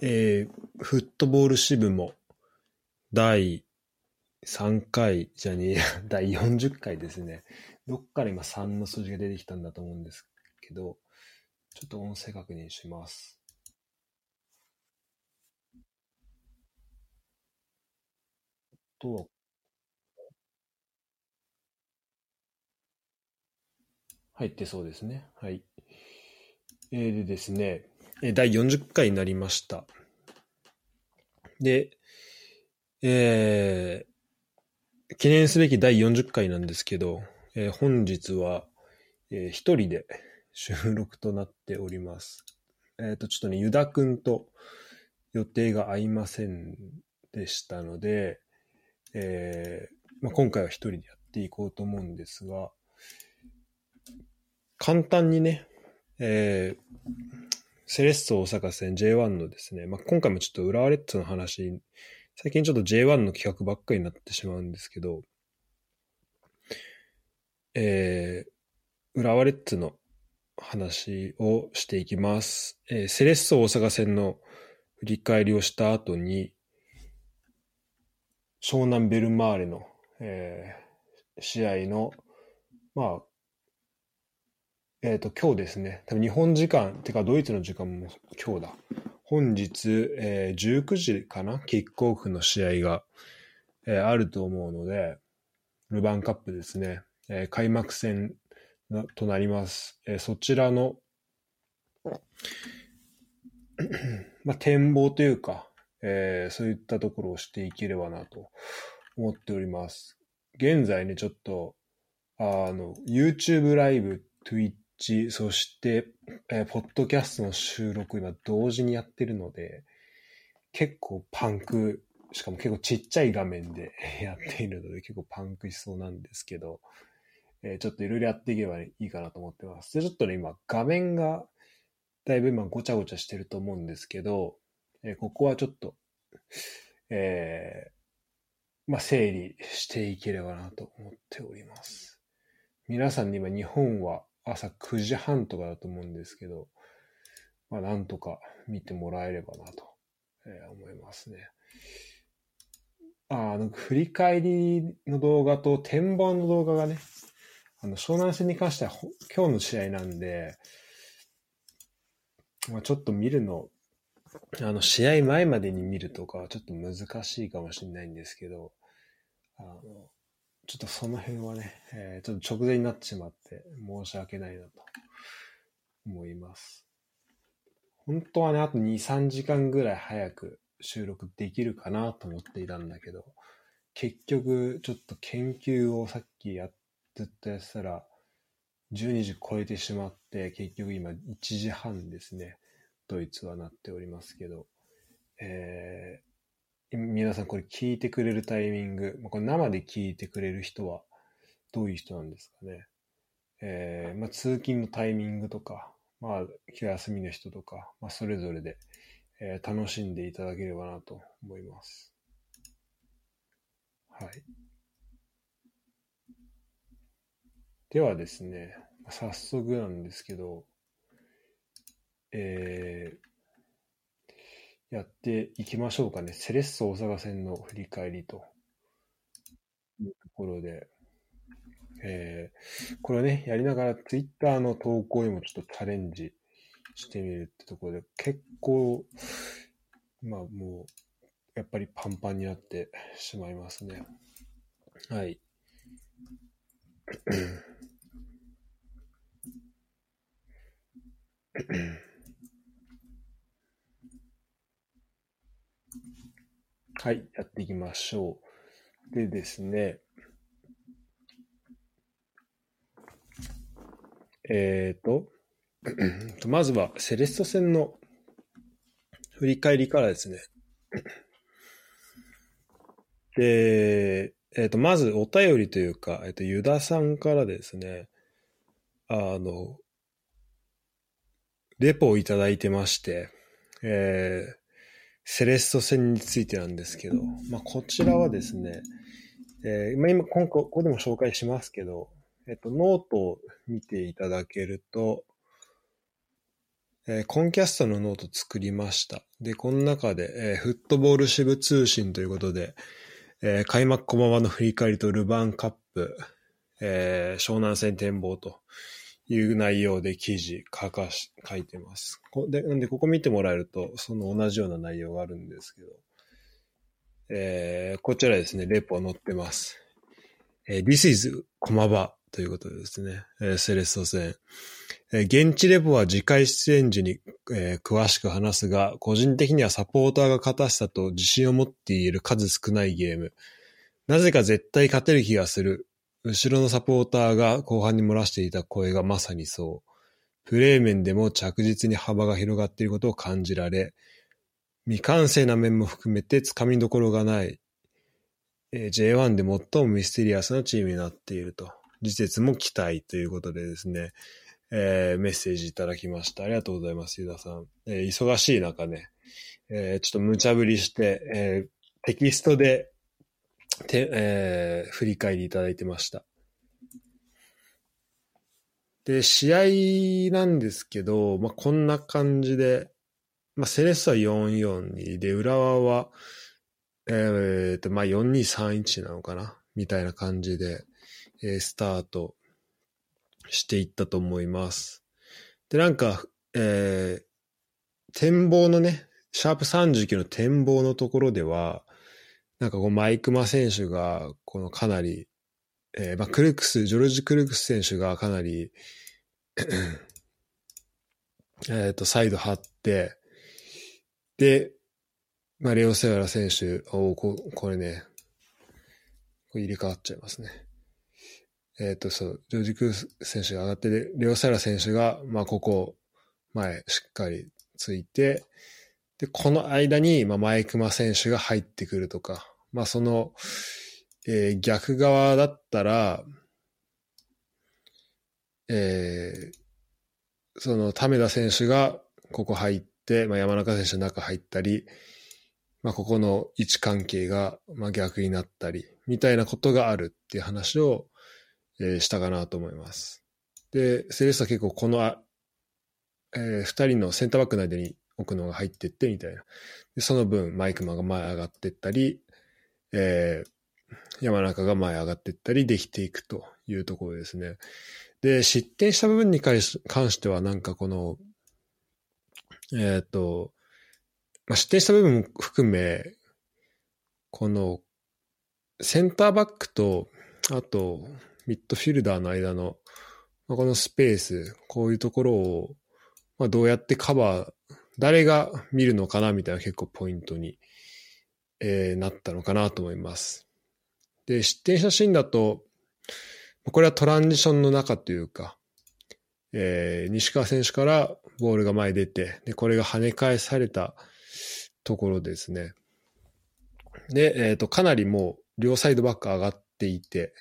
えー、フットボール支部も第3回じゃねえや、第40回ですね。どっから今3の数字が出てきたんだと思うんですけど、ちょっと音声確認します。とは、入ってそうですね。はい。えー、でですね、第40回になりました。で、えー、記念すべき第40回なんですけど、えー、本日は、えー、一人で収録となっております。えっ、ー、と、ちょっとね、ユダくんと予定が合いませんでしたので、えーまあ、今回は一人でやっていこうと思うんですが、簡単にね、えー、セレッソ大阪戦 J1 のですね、まあ、今回もちょっと浦和レッズの話、最近ちょっと J1 の企画ばっかりになってしまうんですけど、えー、浦和レッズの話をしていきます。えー、セレッソ大阪戦の振り返りをした後に、湘南ベルマーレの、えー、試合の、まあ、えっ、ー、と、今日ですね、多分日本時間、てかドイツの時間も今日だ。本日、えー、19時かな？キックオフの試合が、えー、あると思うので、ルヴァンカップですね、えー、開幕戦となります。えー、そちらの、まあ、展望というか、えー、そういったところをしていければなと思っております。現在ね、ちょっと、あの、YouTube ライブ、Twitch チ、そして、えー、ポッドキャストの収録今同時にやってるので、結構パンク、しかも結構ちっちゃい画面で やっているので結構パンクしそうなんですけど、えー、ちょっといろいろやっていけばいいかなと思ってます。で、ちょっとね、今画面がだいぶ今ごちゃごちゃしてると思うんですけど、えー、ここはちょっと、えー、まあ、整理していければなと思っております。皆さんに今日本は朝9時半とかだと思うんですけど、まあ、なんとか見てもらえればなと、えー、思いますね。ああの、振り返りの動画と展望の動画がね、あの、湘南戦に関しては今日の試合なんで、まあ、ちょっと見るの、あの、試合前までに見るとかはちょっと難しいかもしれないんですけど、あの、ちょっとその辺はね、えー、ちょっと直前になってしまって申し訳ないなと思います。本当はね、あと2、3時間ぐらい早く収録できるかなと思っていたんだけど、結局ちょっと研究をさっきやってたやつたら、12時超えてしまって、結局今1時半ですね、ドイツはなっておりますけど、え皆さんこれ聞いてくれるタイミング、これ生で聞いてくれる人はどういう人なんですかね。えー、まあ、通勤のタイミングとか、まあ、日休みの人とか、まあ、それぞれで、えー、楽しんでいただければなと思います。はい。ではですね、早速なんですけど、えー、やっていきましょうかね。セレッソ大阪戦の振り返りというところで、えー、これをね、やりながらツイッターの投稿にもちょっとチャレンジしてみるってところで、結構、まあもう、やっぱりパンパンになってしまいますね。はい。はい、やっていきましょう。でですね、えっ、ー、と、まずはセレッソ戦の振り返りからですね。で、えっ、ー、と、まずお便りというか、えっ、ー、と、ユダさんからですね、あの、レポをいただいてまして、えー、セレッソ戦についてなんですけど、まあ、こちらはですね、えー、まあ、今、今ここでも紹介しますけど、えっと、ノートを見ていただけると、えー、コンキャストのノート作りました。で、この中で、えー、フットボール支部通信ということで、えー、開幕ここまでの振り返りとルヴァンカップ、えー、湘南戦展望という内容で記事書かし、書いてます。で、なんでここ見てもらえると、その同じような内容があるんですけど、えー、こちらですね、レポ載ってます。えー、This is 駒場ということでですね、えー、セレッソ戦。えー、現地レポは次回出演時に、えー、詳しく話すが、個人的にはサポーターが勝たせたと自信を持っている数少ないゲーム。なぜか絶対勝てる気がする。後ろのサポーターが後半に漏らしていた声がまさにそう。プレー面でも着実に幅が広がっていることを感じられ、未完成な面も含めて掴みどころがない、えー、J1 で最もミステリアスなチームになっていると。次節も期待ということでですね、えー、メッセージいただきました。ありがとうございます、ユダさん。えー、忙しい中ね、えー、ちょっと無茶ぶりして、えー、テキストで、てえー、振り返りいただいてました。で、試合なんですけど、まあ、こんな感じで、まあ、セレッソは442で、浦和は、えー、と、まあ、4231なのかな？みたいな感じで、えー、スタートしていったと思います。で、なんか、えー、展望のね、シャープ39の展望のところでは、なんかこうマイクマ選手が、このかなり、えー、まあ、クルクス、ジョルジ・クルクス選手がかなり えっと、サイド張って、で、まあ、レオ・セアラ選手、おここれね、これ入れ替わっちゃいますね。えっ、ー、と、そう、ジョージ・クー選手が上がって、レオ・サラ選手が、まあ、ここ、前、しっかりついて、で、この間に、まあ、マイクマ選手が入ってくるとか、まあ、その、えー、逆側だったら、えー、その、タメダ選手がここ入って、まあ、山中選手の中入ったり、まあ、ここの位置関係が、まあ、逆になったり、みたいなことがあるっていう話を、えー、したかなと思います。で、セレッソは結構このあ、えー、二人のセンターバックの間に置くのが入ってってみたいな。でその分、マイクマンが前上がってったり、えー、山中が前上がっていったりできていくというところですね。で、失点した部分に関しては、なんかこの、えっ、ー、と、まあ、失点した部分も含め、この、センターバックと、あと、ミッドフィルダーの間の、まあ、このスペース、こういうところを、まあ、どうやってカバー、誰が見るのかなみたいな結構ポイントに、えー、なったのかなと思います。で、失点したシーンだと、これはトランジションの中というか、えー、西川選手からボールが前出て、で、これが跳ね返されたところですね。で、えっ、ー、と、かなりもう両サイドバック上がっていて、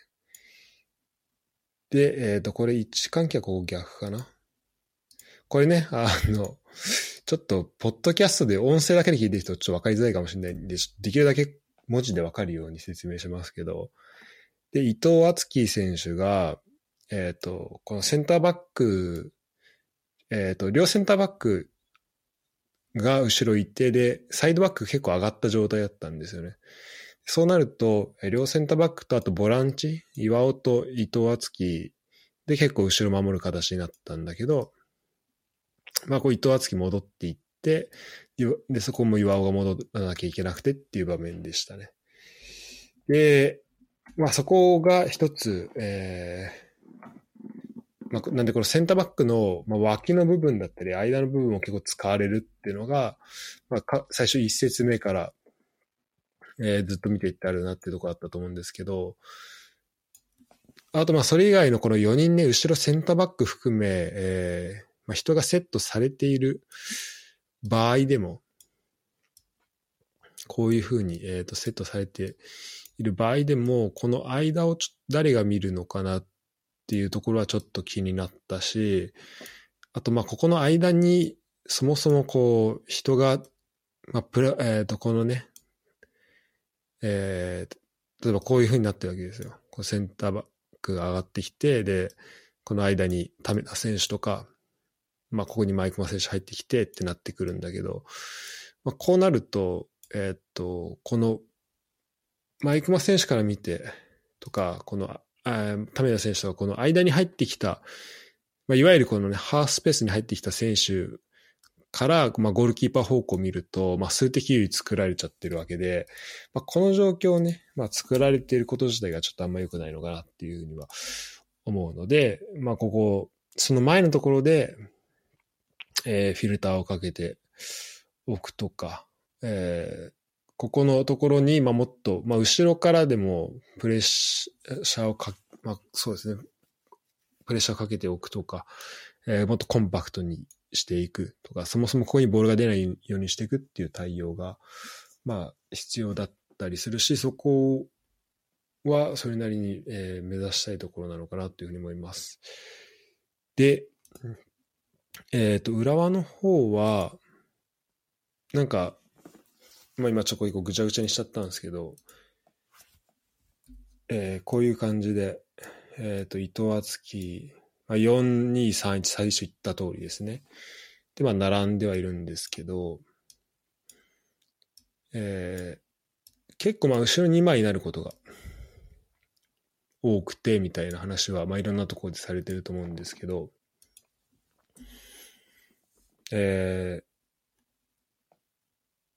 で、えっ、ー、と、これ位置関係はここ逆かな？これね、あの、ちょっと、ポッドキャストで音声だけで聞いてる人ちょっとわかりづらいかもしれないんで、できるだけ文字でわかるように説明しますけど、で、伊藤敦樹選手が、えっ、ー、と、このセンターバック、えっ、ー、と、両センターバックが後ろ一定で、サイドバック結構上がった状態だったんですよね。そうなると、両センターバックとあとボランチ、岩尾と伊藤敦樹で結構後ろ守る形になったんだけど、まあこう伊藤敦樹戻っていって、で、そこも岩尾が戻らなきゃいけなくてっていう場面でしたね。で、まあそこが一つ、えー、まあ、なんでこのセンターバックの、まあ、脇の部分だったり、間の部分も結構使われるっていうのが、まあ、か最初一節目からえー、ずっと見ていってあるなっていうところあったと思うんですけど、あとまあそれ以外のこの4人ね、後ろセンターバック含め、えーまあ、人がセットされている場合でも、こういうふうに、えー、とセットされている場合でも、この間をちょ誰が見るのかなっていうところはちょっと気になったし、あとまあここの間にそもそもこう人が、まあプラ、えっ、ー、とこのね、えー、例えばこういう風になってるわけですよ。こうセンターバックが上がってきて、で、この間に田田選手とか、まあ、ここにマイクマ選手入ってきてってなってくるんだけど、まあ、こうなると、えー、っと、この、マイクマ選手から見て、とか、この、タメダ選手とか、この間に入ってきた、まあ、いわゆるこのね、ハーフスペースに入ってきた選手から、まあ、ゴールキーパー方向を見ると、まあ、数的優位作られちゃってるわけで、まあ、この状況をね、まあ、作られていること自体がちょっとあんま良くないのかなっていうふうには思うので、まあ、ここ、その前のところで、えー、フィルターをかけておくとか、えー、ここのところに、まあ、もっと、まあ、後ろからでもプレッシャーをか、まあ、そうですね、プレッシャーかけておくとか、えー、もっとコンパクトにしていくとか、そもそもここにボールが出ないようにしていくっていう対応が、まあ、必要だったりするし、そこはそれなりに、えー、目指したいところなのかなというふうに思います。で、えっ、ー、と、浦和の方は、なんか、まあ今ちょっと一個ぐちゃぐちゃにしちゃったんですけど、えー、こういう感じで、えっ、ー、と、伊藤敦樹、まあ、4231最初言った通りですね。で、まあ並んではいるんですけど、えー、結構まあ後ろ2枚になることが多くてみたいな話は、まあいろんなところでされてると思うんですけど、え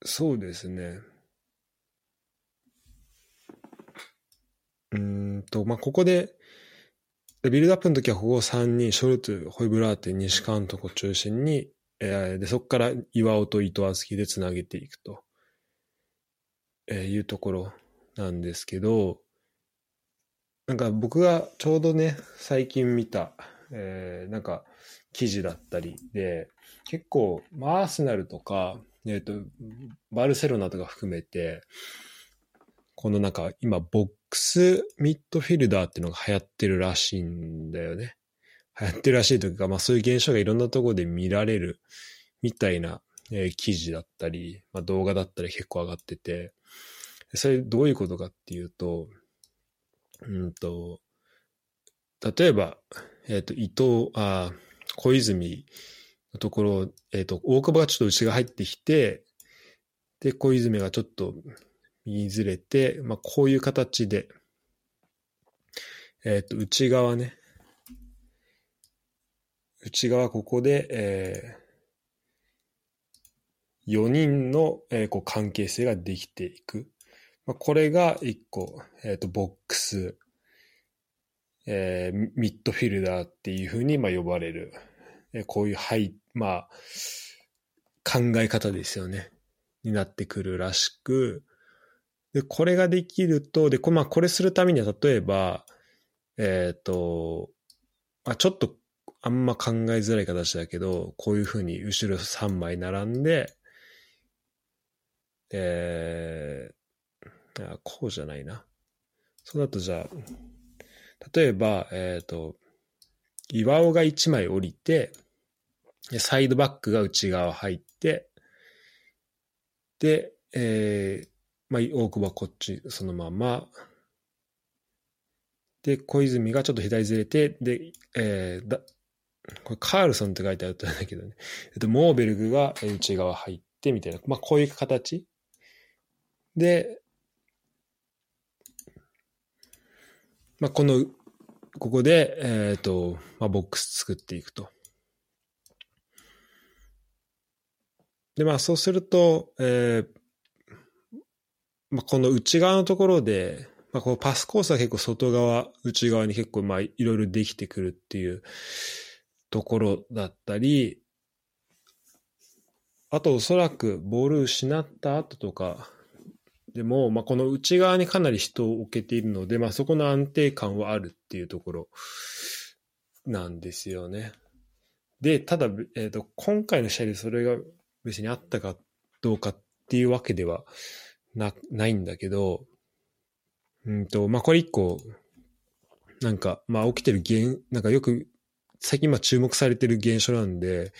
ー、そうですね。うんと、まあ、ここで、ビルドアップの時はここ3人、ショルツ、ホイブラーテ、西監督を中心に、えー、で、そこから岩尾と伊藤敦樹でつなげていくと、えー、いうところなんですけど、なんか僕がちょうどね、最近見た、えー、なんか記事だったりで、結構、まあ、アーセナルとか、えっ、ー、と、バルセロナとか含めて、このなんか今、ボックスミッドフィルダーっていうのが流行ってるらしいんだよね。流行ってるらしいというか、まあそういう現象がいろんなところで見られるみたいな、えー、記事だったり、まあ動画だったり結構上がってて、それどういうことかっていうと、うんと、例えば、えっ、ー、と、伊藤、あ、小泉のところ、えっ、ー、と、大久保がちょっと内が入ってきて、で、小泉がちょっと右ずれて、まあ、こういう形で、えっ、ー、と、内側ね、内側ここで、えー、4人の、えー、こう関係性ができていく。まあ、これが1個、えっ、ー、と、ボックス、えー、ミッドフィルダーっていうふうに、まあ、呼ばれる、こういう、はい、まあ、考え方ですよね。になってくるらしく、で、これができると、で、こ,、まあ、これするためには、例えば、えっ、ー、と、まあ、ちょっとあんま考えづらい形だけど、こういうふうに後ろ3枚並んで、えー、こうじゃないな。そうだとじゃあ、例えば、えっ、ー、と、岩尾が1枚降りて、サイドバックが内側入って、で、えー、まあ、大久保はこっち、そのまま、で、小泉がちょっと左ずれて、で、えー、だ、これカールソンって書いてあるとんだけどね。えっと、モーベルグが内側入ってみたいな、まあ、こういう形で、まあ、この、ここで、えっ、ー、と、まあ、ボックス作っていくと。で、まあ、そうすると、えー、まあ、この内側のところで、まあ、このパスコースは結構外側、内側に結構まあいろいろできてくるっていうところだったり、あとおそらくボール失った後とかでも、まあ、この内側にかなり人を置けているので、まあ、そこの安定感はあるっていうところなんですよね。で、ただ、えっ、ー、と、今回の試合でそれが別にあったかどうかっていうわけではな、ないんだけど、うんと、まあ、これ一個、なんか、まあ、起きてる現、なんかよく、最近まあ注目されてる現象なんで、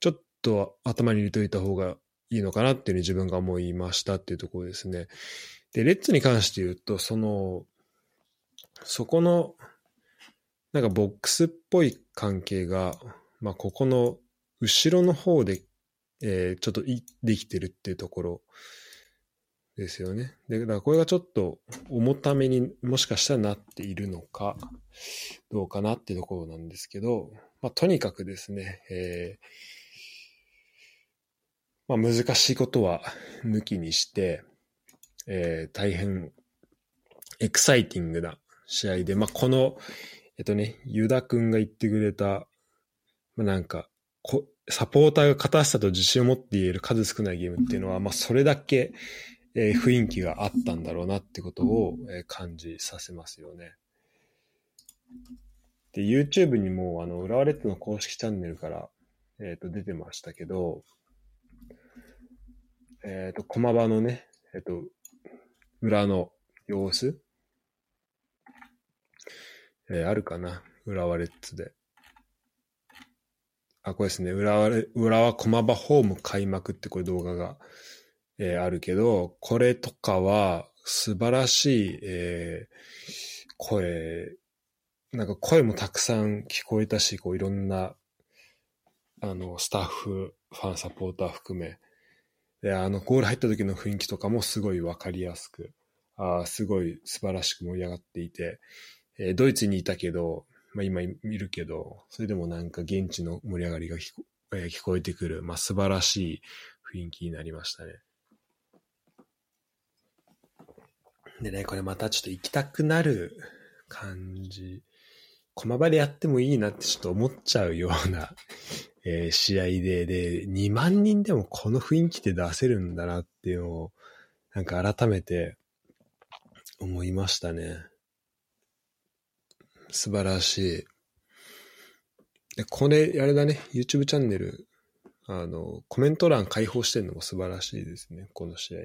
ちょっと頭に入れといた方がいいのかなっていうふうに自分が思いましたっていうところですね。で、レッツに関して言うと、その、そこの、なんかボックスっぽい関係が、まあ、ここの後ろの方で、えー、ちょっとできてるっていうところですよね。で、だからこれがちょっと重ためにもしかしたらなっているのか、どうかなっていうところなんですけど、まあ、とにかくですね、えー、まあ、難しいことは抜きにして、えー、大変エキサイティングな試合で、まあ、この、えっとね、ユダ君が言ってくれた、まあ、なんか、こサポーターが片したと自信を持って言える数少ないゲームっていうのは、まあ、それだけ、えー、雰囲気があったんだろうなってことを、えー、感じさせますよね。で、YouTube にも、あの、浦和レッドの公式チャンネルから、えっ、ー、と、出てましたけど、えっ、ー、と、駒場のね、えっ、ー、と、裏の様子、えー、あるかな？浦和レッズで。あ、これですね。浦和、浦和駒場ホーム開幕ってこれ動画が、えー、あるけど、これとかは素晴らしい、えー、声、なんか声もたくさん聞こえたし、こういろんな、あの、スタッフ、ファンサポーター含め、で、あの、ゴール入った時の雰囲気とかもすごいわかりやすく、あすごい素晴らしく盛り上がっていて、えー、ドイツにいたけど、まあ今いるけど、それでもなんか現地の盛り上がりが聞こ,、えー、聞こえてくる、まあ素晴らしい雰囲気になりましたね。でね、これまたちょっと行きたくなる感じ。駒場でやってもいいなってちょっと思っちゃうようなえー、試合で、で、2万人でもこの雰囲気で出せるんだなっていうのを、なんか改めて思いましたね。素晴らしい。で、これ、あれだね、YouTube チャンネル、あの、コメント欄開放してるのも素晴らしいですね、この試合。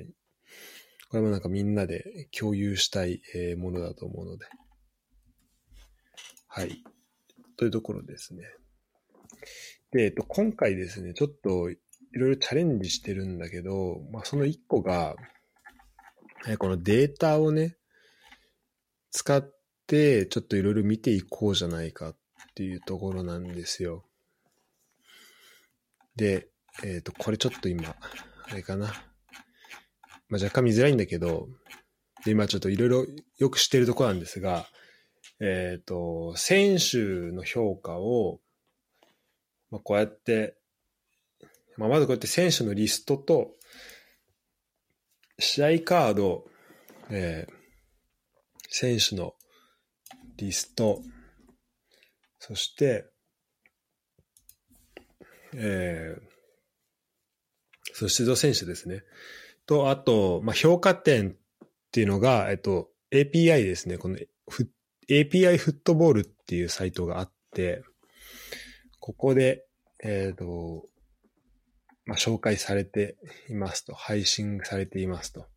これもなんかみんなで共有したい、え、ものだと思うので。はい。というところですね。で、えっと、今回ですね、ちょっといろいろチャレンジしてるんだけど、まあ、その一個が、えこのデータをね、使って、ちょっといろいろ見ていこうじゃないかっていうところなんですよ。で、えっ、ー、と、これちょっと今、あれかな。まあ、若干見づらいんだけど、で今ちょっといろいろよく知ってるところなんですが、えっ、ー、と、選手の評価を、まあ、こうやって、まあ、まずこうやって選手のリストと、試合カード、えー、選手のリスト、そして、えー、そして出場選手ですね。と、あと、まあ、評価点っていうのが、えっと、API ですね。この API フットボールっていうサイトがあって、ここで、えっ、ー、と、まあ、紹介されていますと、配信されていますと。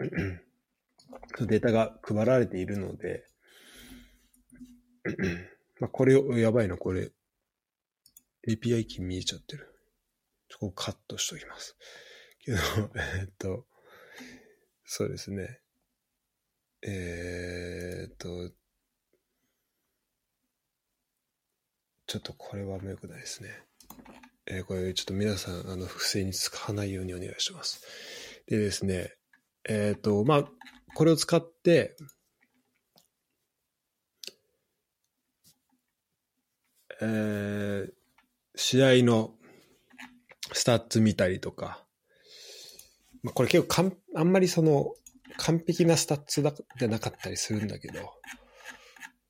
データが配られているので、まあ、これを、やばいな、これ。API キー見えちゃってる。そこをカットしときます。けど、えっと、そうですね。えー、っと、ちょっとこれは良くないですね。えー、これちょっと皆さん、あの、不正に使わないようにお願いします。でですね、えっ、ー、と、まあ、これを使って、えー、試合のスタッツ見たりとか、まあ、これ結構かん、あんまりその、完璧なスタッツだじゃなかったりするんだけど、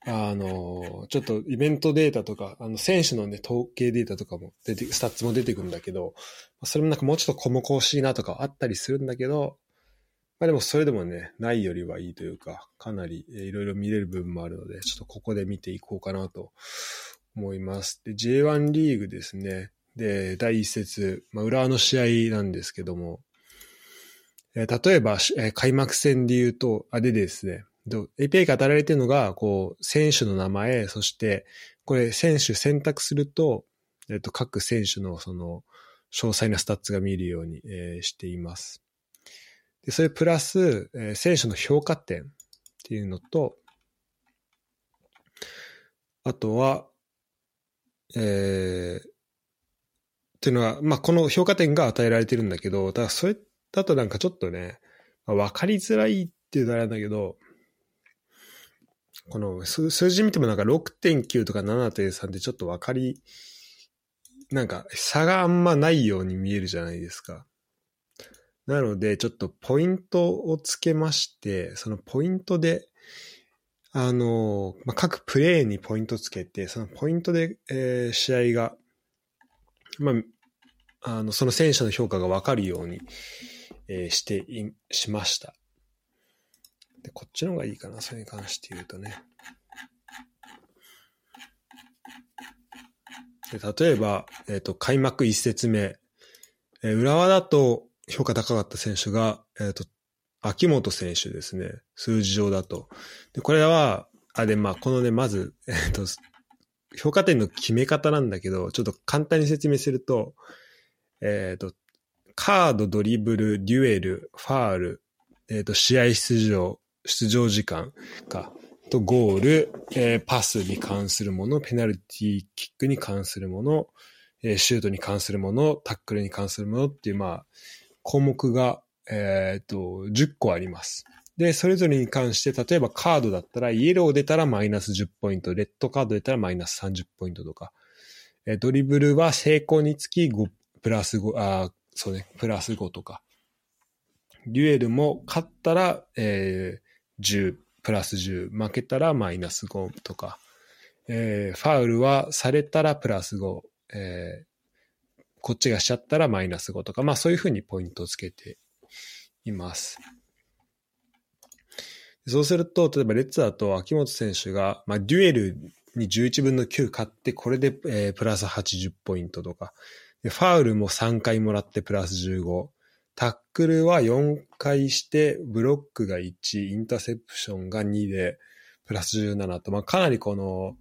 あの、ちょっとイベントデータとか、あの、選手のね、統計データとかも出て、スタッツも出てくるんだけど、それもなんかもうちょっと細かしいなとかあったりするんだけど、まあでもそれでもね、ないよりはいいというか、かなりいろいろ見れる部分もあるので、ちょっとここで見ていこうかなと思います。で、J1 リーグですね。で、第一節、まあ、浦和の試合なんですけども、えー、例えば、えー、開幕戦で言うと、あ、でですね、API が与えられているのが、こう、選手の名前、そして、これ、選手選択すると、えっ、と、各選手のその、詳細なスタッツが見るように、えー、しています。で、それプラス、えー、選手の評価点っていうのと、あとは、えー、っていうのは、まあ、この評価点が与えられてるんだけど、ただそれだとなんかちょっとね、まあ、分かりづらいっていうのはあれなんだけど、この数字見てもなんか6.9とか7.3ってちょっと分かり、なんか差があんまないように見えるじゃないですか。なので、ちょっとポイントをつけまして、そのポイントで、あの、まあ、各プレーにポイントつけて、そのポイントで、えー、試合が、まあ、あの、その選手の評価がわかるように、えー、してい、しました。で、こっちの方がいいかな、それに関して言うとね。で例えば、えっ、ー、と、開幕一節目、えー、浦和だと評価高かった選手が、えっ、ー、と、秋元選手ですね。数字上だと。で、これは、あ、で、まあ、このね、まず、えっ、と、評価点の決め方なんだけど、ちょっと簡単に説明すると、えっ、と、カード、ドリブル、デュエル、ファール、えっ、と、試合出場、出場時間か、と、ゴール、えー、パスに関するもの、ペナルティーキックに関するもの、えー、シュートに関するもの、タックルに関するものっていう、まあ、項目が、えっ、と、10個あります。で、それぞれに関して、例えばカードだったら、イエロー出たらマイナス10ポイント、レッドカード出たらマイナス30ポイントとか、えー、ドリブルは成功につき5、プラス5、あそうね、プラス5とか、デュエルも勝ったら、えー、10、プラス10、負けたらマイナス5とか、えー、ファウルはされたらプラス5、えー、こっちがしちゃったらマイナス5とか、まあそういうふうにポイントをつけています。そうすると、例えばレッツだと秋元選手が、まあ、デュエルに11分の9勝って、これで、えー、プラス80ポイントとか、ファウルも3回もらってプラス15、タックルは4回して、ブロックが1、インターセプションが2で、プラス17と、まあ、かなりこの、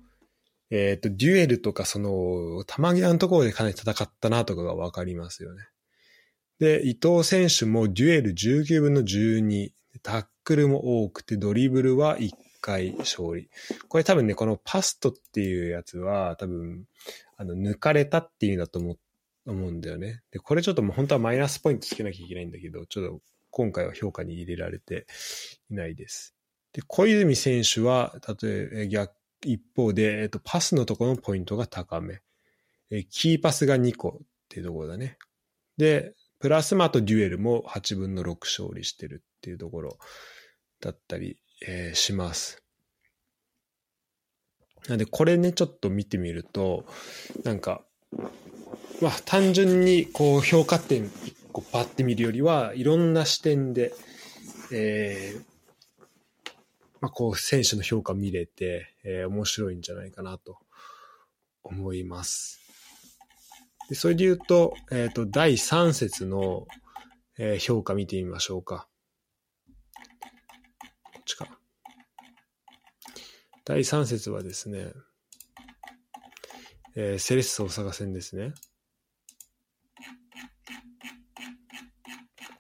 えっ、ー、と、デュエルとかその、球際のところでかなり戦ったなとかがわかりますよね。で、伊藤選手もデュエル19分の12、タックルも多くて、ドリブルは1回勝利。これ多分ね、このパストっていうやつは、多分、あの、抜かれたっていうんだと思っ思うんだよね。で、これちょっともう本当はマイナスポイントつけなきゃいけないんだけど、ちょっと今回は評価に入れられていないです。で、小泉選手は、例え逆、一方で、えっと、パスのところのポイントが高め。え、キーパスが2個っていうところだね。で、プラスマとデュエルも8分の6勝利してるっていうところだったり、えー、します。なんで、これね、ちょっと見てみると、なんか、まあ、単純にこう評価点1個パッて見るよりはいろんな視点で、えーまあ、こう選手の評価見れて、えー、面白いんじゃないかなと思います。でそれで言うと、え、ー、と、第3節の、えー、評価見てみましょうか。こっちか。第3節はですね、えー、セレッソ大阪戦ですね。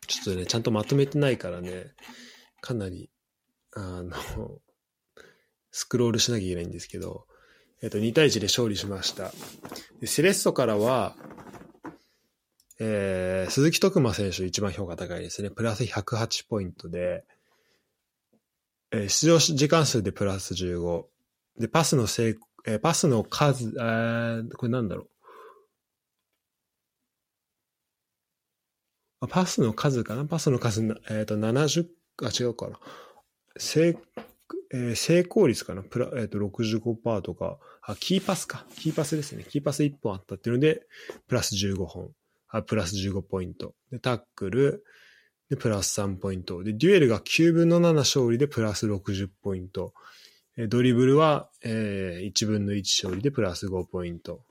ちょっとね、ちゃんとまとめてないからね、かなり、あの、スクロールしなきゃいけないんですけど、えっと、2対1で勝利しました。でセレッソからは、えー、鈴木徳馬選手一番評価高いですね。プラス108ポイントで、えー、出場時間数でプラス15。で、パスの成、えー、パスの数、えー、これなんだろう。パスの数かな？パスの数、えっ、ー、と、70、あ、違うかな。成、えー、成功率かな？プラ、えっ、ー、と、65%とか、あ、キーパスか。キーパスですね。キーパス1本あったっていうので、プラス15本。あ、プラス15ポイント。で、タックル、で、プラス3ポイント。で、デュエルが9分の7勝利でプラス60ポイント。ドリブルは、えー、1分の1勝利でプラス5ポイント。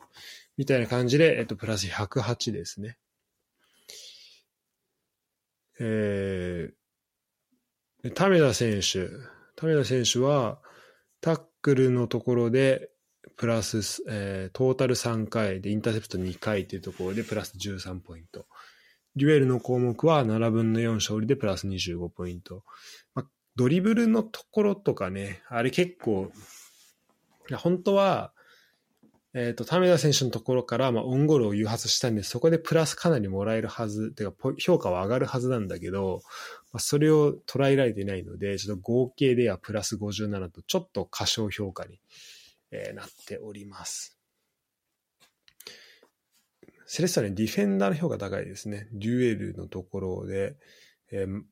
みたいな感じで、えっ、と、プラス108ですね。えー、田田選手、田田選手は、タックルのところで、プラス、えー、トータル3回でインターセプト2回というところでプラス13ポイント。デュエルの項目は7分の4勝利でプラス25ポイント。まあ、ドリブルのところとかね、あれ結構、本当は、えっ、ー、と、為田選手のところから、まあ、オンゴールを誘発したんで、そこでプラスかなりもらえるはず、てか、評価は上がるはずなんだけど、まあ、それを捉えられていないので、ちょっと合計ではプラス57と、ちょっと過小評価に、えー、なっております。セレッソはね、ディフェンダーの評価高いですね。デュエルのところで、えー、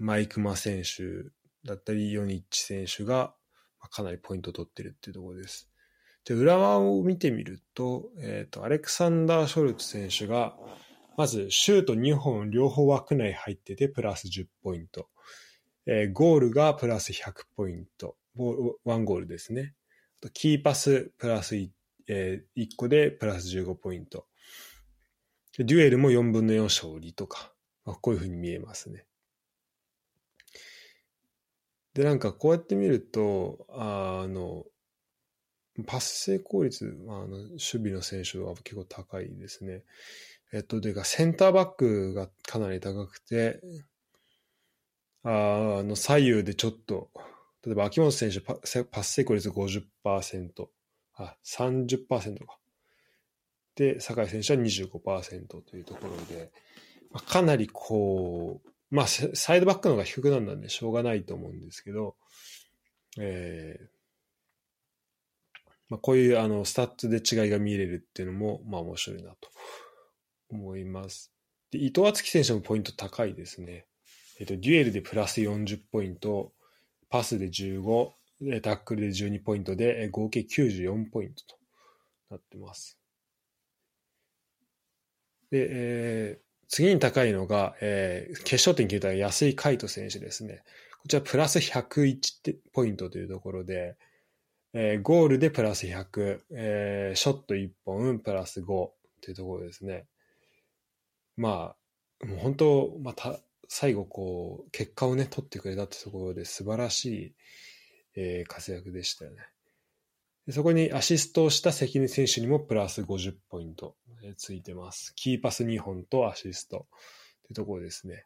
マイクマ選手だったり、ヨニッチ選手が、かなりポイントを取ってるっていうところです。で、裏側を見てみると、えっ、ー、と、アレクサンダー・ショルツ選手が、まず、シュート2本両方枠内入ってて、プラス10ポイント。えー、ゴールがプラス100ポイント。ワンゴールですね。キーパスプラス 1,、えー、1個でプラス15ポイント。デュエルも4分の4勝利とか、まあ、こういうふうに見えますね。で、なんかこうやって見ると、あの、パス成功率、まあ、あの守備の選手は結構高いですね。えっと、でか、センターバックがかなり高くて、ああの、左右でちょっと、例えば秋元選手パパス成功率50%、あ、30%か。で、酒井選手は25%というところで、まあ、かなりこう、まあ、サイドバックの方が低くなるのでしょうがないと思うんですけど、えー、まあ、こういうあのスタッツで違いが見れるっていうのも、まあ面白いなと思います。で、伊藤敦樹選手もポイント高いですね。えっ、と、デュエルでプラス40ポイント、パスで15、タックルで12ポイントで、合計94ポイントとなってます。で、えー、次に高いのが、えー、決勝点決めた安井海斗選手ですね。こちらプラス101ポイントというところで、えー、ゴールでプラス100、えー、ショット1本プラス5というところですね。まあ、もう本当、また、最後こう、結果をね、取ってくれたってところで素晴らしい、えー、活躍でしたよね。そこにアシストをした関根選手にもプラス50ポイント、ついてます。キーパス2本とアシストというところですね。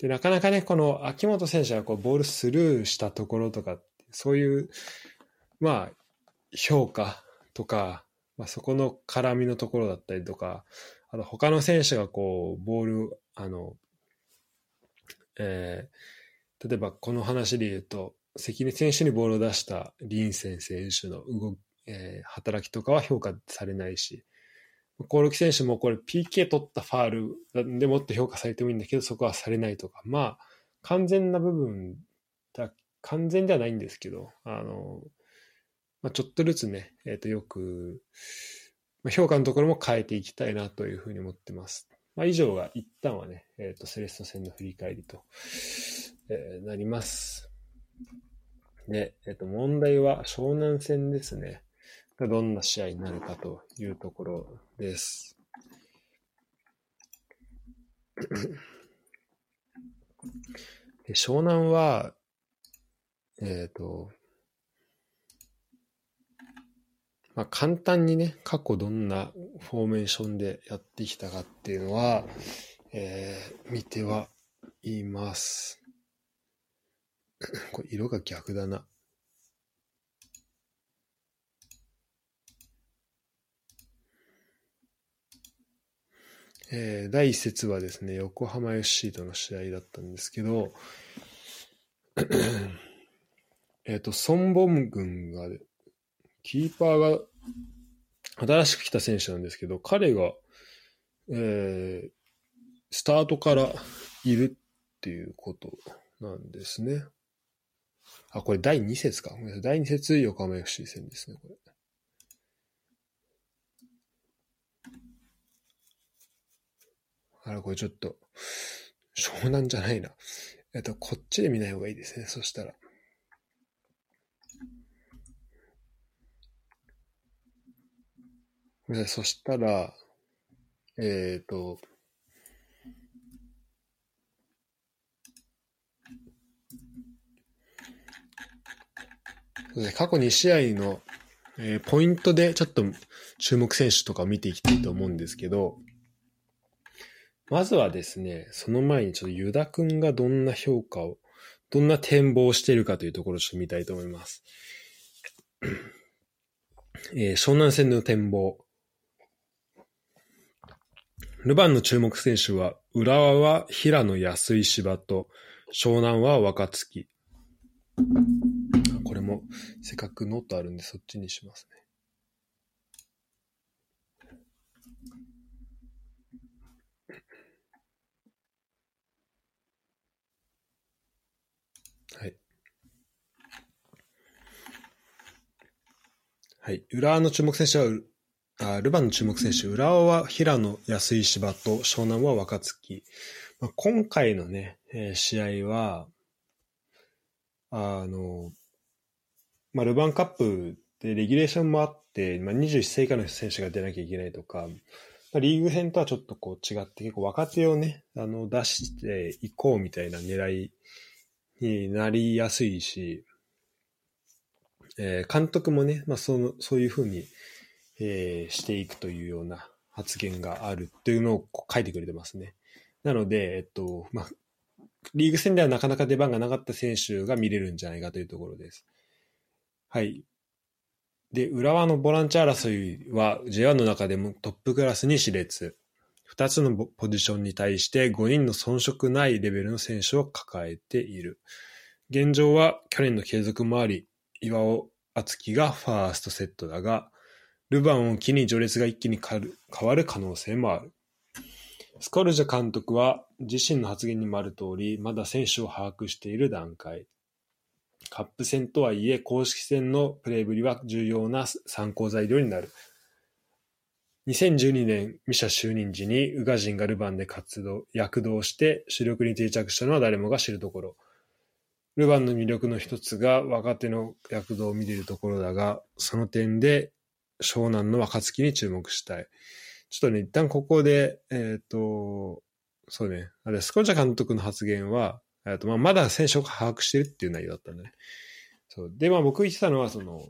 で、なかなかね、この秋元選手がこうボールスルーしたところとかそういう、まあ、評価とか、まあ、そこの絡みのところだったりとか、あと他の選手がこう、ボール、あの、えー、例えばこの話で言うと、関根選手にボールを出したリンセン選手の動、えー、働きとかは評価されないし、コールキ選手もこれ PK 取ったファールでもって評価されてもいいんだけど、そこはされないとか、まあ、完全な部分だ完全ではないんですけど、あの、まあ、ちょっとずつね、えっ、ー、と、よく、まあ、評価のところも変えていきたいなというふうに思ってます。まあ、以上が一旦はね、えっ、ー、と、セレッソ戦の振り返りと、えー、なります。で、えっ、と、問題は湘南戦ですね。どんな試合になるかというところです。で湘南は、えっ、ー、と、まあ、簡単にね、過去どんなフォーメーションでやってきたかっていうのは、えー、見てはいます。これ色が逆だな。えー、第一節はですね、横浜 FC との試合だったんですけど、えっ、と、ソンボム軍が、キーパーが新しく来た選手なんですけど、彼が、えー、スタートからいるっていうことなんですね。あ、これ第2節か。ごめんなさい第2節横浜 FC 戦ですね、これ。あら、これちょっと、湘南じゃないな。えっと、こっちで見ない方がいいですね、そしたら。そしたら、えっ、ー、と、ね過去2試合の、えー、ポイントでちょっと注目選手とかを見ていきたいと思うんですけど、まずはですね、その前にちょっとユダ君がどんな評価を、どんな展望をしているかというところをちょっと見たいと思います。えー湘南戦の展望。ルヴァンの注目選手は、浦和は平野安い芝と、湘南は若月。も、せっかくノートあるんで、そっちにしますね。はい。はい。浦和の注目選手は、うあルヴァンの注目選手、浦和は平野安い芝と湘南は若月。まあ、今回のね、えー試合は、あの、まあ、ルヴァンカップでレギュレーションもあって、まあ、21歳以下の選手が出なきゃいけないとか、まあ、リーグ戦とはちょっとこう違って結構若手をね、あの出していこうみたいな狙いになりやすいし、えー監督もね、まあ、そのそういうふうに、えーしていくというような発言があるっていうのをこう書いてくれてますね。なので、えっと、まあ、リーグ戦ではなかなか出番がなかった選手が見れるんじゃないかというところです。はい。で、浦和のボランチ争いは J1 の中でもトップクラスに熾烈。2つのポジションに対して5人の遜色ないレベルの選手を抱えている。現状は去年の継続もあり、岩尾敦樹がファーストセットだが、ルヴァンを機に序列が一気に変わる可能性もある。スコルジャ監督は自身の発言にもある通り、まだ選手を把握している段階。カップ戦とはいえ、公式戦のプレーぶりは重要な参考材料になる。2012年、ミシャ就任時にウガジンがルヴァンで活動、躍動して主力に定着したのは誰もが知るところ。ルヴァンの魅力の一つが若手の躍動を見れるところだが、その点で湘南の若月に注目したい。ちょっとね、一旦ここで、えっ、と、そうね、あれ、スコルチャ監督の発言は、とまあ、まだ選手を把握してるっていう内容だったんだね。そうで、まあ僕言ってたのは、その、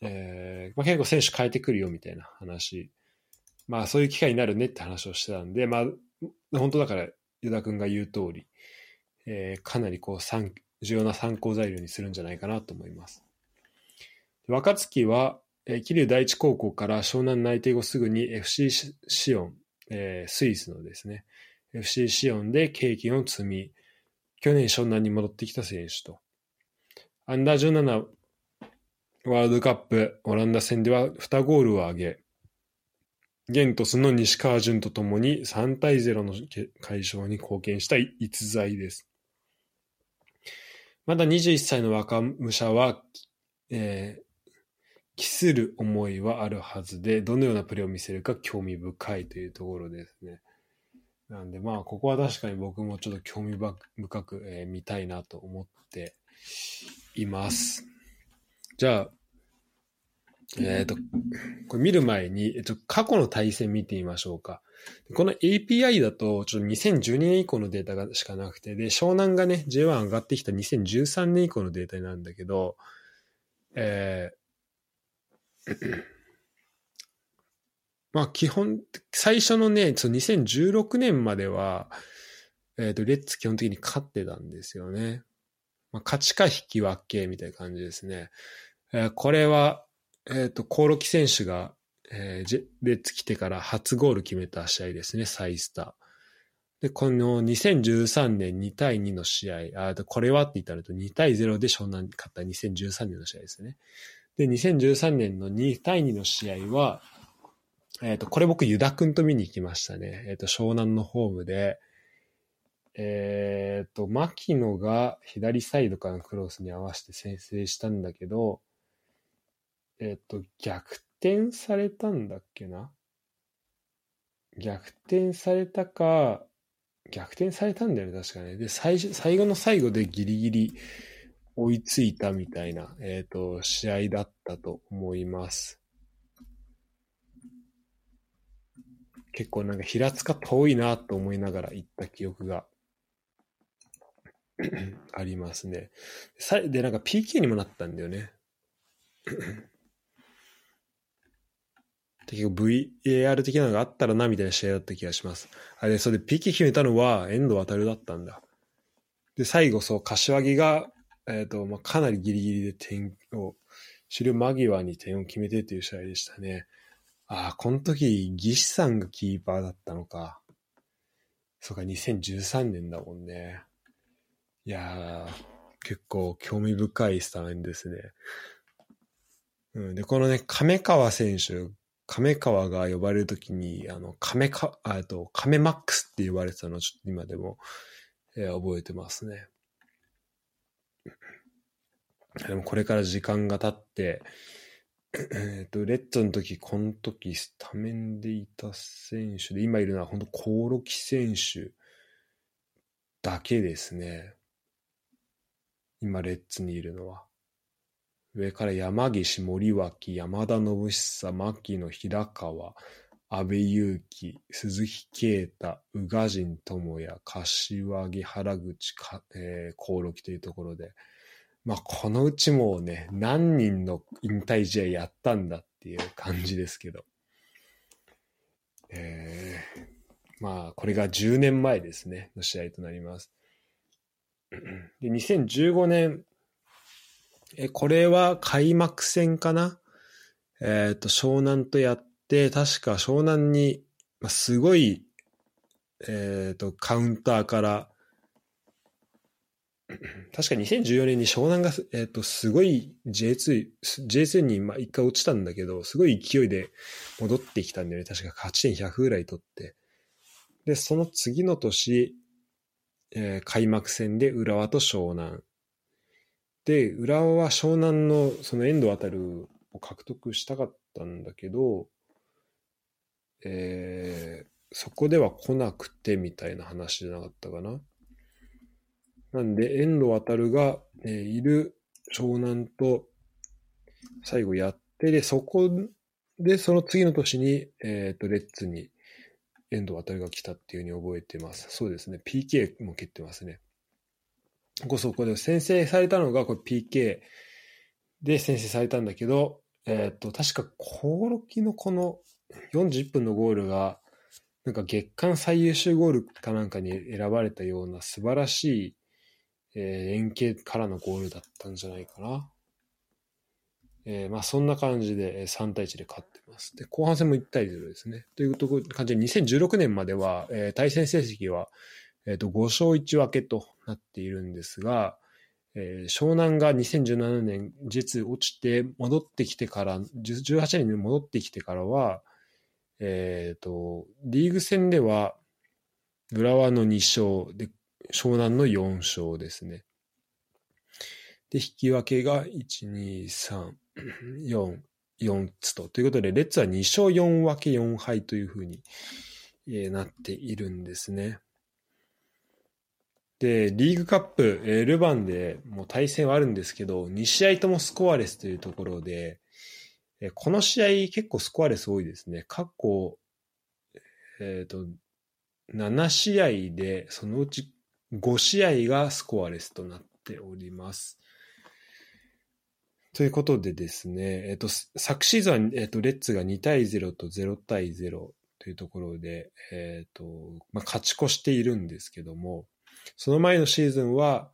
えーまあ、結構選手変えてくるよみたいな話。まあそういう機会になるねって話をしてたんで、まあ本当だから、ユダ君が言う通り、えーかなりこう参重要な参考材料にするんじゃないかなと思います。若月は、えー桐生第一高校から湘南内定後すぐに FC シシオン、えースイスのですね、FC シオンで経験を積み、去年湘南に戻ってきた選手と。アンダー17ワールドカップオランダ戦では2ゴールを挙げ、ゲントスの西川潤とともに3対0の解消に貢献した逸材です。まだ21歳の若武者は、えー期する思いはあるはずで、どのようなプレーを見せるか興味深いというところですね。なんでまあ、ここは確かに僕もちょっと興味深く、えー見たいなと思っています。じゃあ、えっ、と、これ見る前に、えっと、過去の対戦見てみましょうか。この API だと、ちょっと2012年以降のデータがしかなくて、で、湘南がね、J1 上がってきた2013年以降のデータなんだけど、えーまあ基本、最初のね、その2016年までは、えっ、と、レッツ基本的に勝ってたんですよね。まあ、勝ちか引き分けみたいな感じですね。えーこれは、えっ、と、コオロキ選手が、えーレッツ来てから初ゴール決めた試合ですね、サイスター。で、この2013年2対2の試合、あこれはって言ったらと2対0で湘南勝った2013年の試合ですね。で、2013年の2対2の試合は、えっ、と、これ僕ユダ君と見に行きましたね。えっ、と、湘南のホームで、えっ、と、牧野が左サイドからのクロスに合わせて先制したんだけど、えっ、と、逆転されたんだっけな？逆転されたか、逆転されたんだよね、確かね。で、最初最後の最後でギリギリ追いついたみたいな、えっ、と、試合だったと思います。結構なんか平塚遠いなと思いながら行った記憶が ありますね。さで、なんか PK にもなったんだよね。結構 VAR 的なのがあったらなみたいな試合だった気がします。あれ、それで PK 決めたのは遠藤航だったんだ。で、最後そう、柏木が、えっ、と、まあ、かなりギリギリで点を、終了間際に点を決めてという試合でしたね。ああ、この時、ギシさんがキーパーだったのか。そうか、2013年だもんね。いやー、結構興味深いスタメンですね。うん、で、このね、亀川選手、亀川が呼ばれるときに、あの、亀か、あと、亀マックスって呼ばれてたのちょっと今でも、えー、覚えてますね。でもこれから時間が経って、えっと、レッドの時、この時、スタメンでいた選手で、今いるのは本当コオロキ選手だけですね。今、レッツにいるのは。上から山岸、森脇、山田信久、牧野、平川、安部祐樹、鈴木啓太、宇賀神智也、柏木、原口、かえー、コオロキというところで、まあ、このうちもうね、何人の引退試合やったんだっていう感じですけど。えー、まあ、これが10年前ですね、の試合となります。で、2015年、え、これは開幕戦かな？えっ、ー、と、湘南とやって、確か湘南に、まあ、すごい、えっ、ー、と、カウンターから 確か2014年に湘南が、えっ、ー、と、すごい J2、J2 にまあ一回落ちたんだけど、すごい勢いで戻ってきたんだよね。確か勝ち点100ぐらい取って。で、その次の年、えー、開幕戦で浦和と湘南。で、浦和は湘南のその遠藤航を獲得したかったんだけど、えー、そこでは来なくてみたいな話じゃなかったかな。なんで、遠路航が、えー、いる湘南と最後やって、で、そこで、その次の年に、えっ、ー、と、レッツに遠藤航が来たっていうふうに覚えてます。そうですね。PK も蹴ってますね。こそこで先制されたのが、これ PK で先制されたんだけど、えっ、ー、と、確か、コオロキのこの41分のゴールが、なんか月間最優秀ゴールかなんかに選ばれたような素晴らしいえー、円形からのゴールだったんじゃないかな。えー、まあそんな感じで3対1で勝ってます。で、後半戦も1対0ですね。というと感じで2016年までは、えー、対戦成績は、えー、と5勝1分けとなっているんですが、えー、湘南が2017年実落ちて戻ってきてから、18年に戻ってきてからは、えっ、ー、と、リーグ戦では浦和の2勝で、湘南の4勝ですね。で、引き分けが1、2、3、4、4つと。ということで、レッツは2勝4分け4敗というふうに、え、なっているんですね。で、リーグカップ、え、ルヴァンでもう対戦はあるんですけど、2試合ともスコアレスというところで、え、この試合結構スコアレス多いですね。過去、えっ、ー、と、7試合で、そのうち5試合がスコアレスとなっております。ということでですね、えっ、と、昨シーズンは、えっ、と、レッツが2対0と0対0というところで、えっ、と、まあ、勝ち越しているんですけども、その前のシーズンは、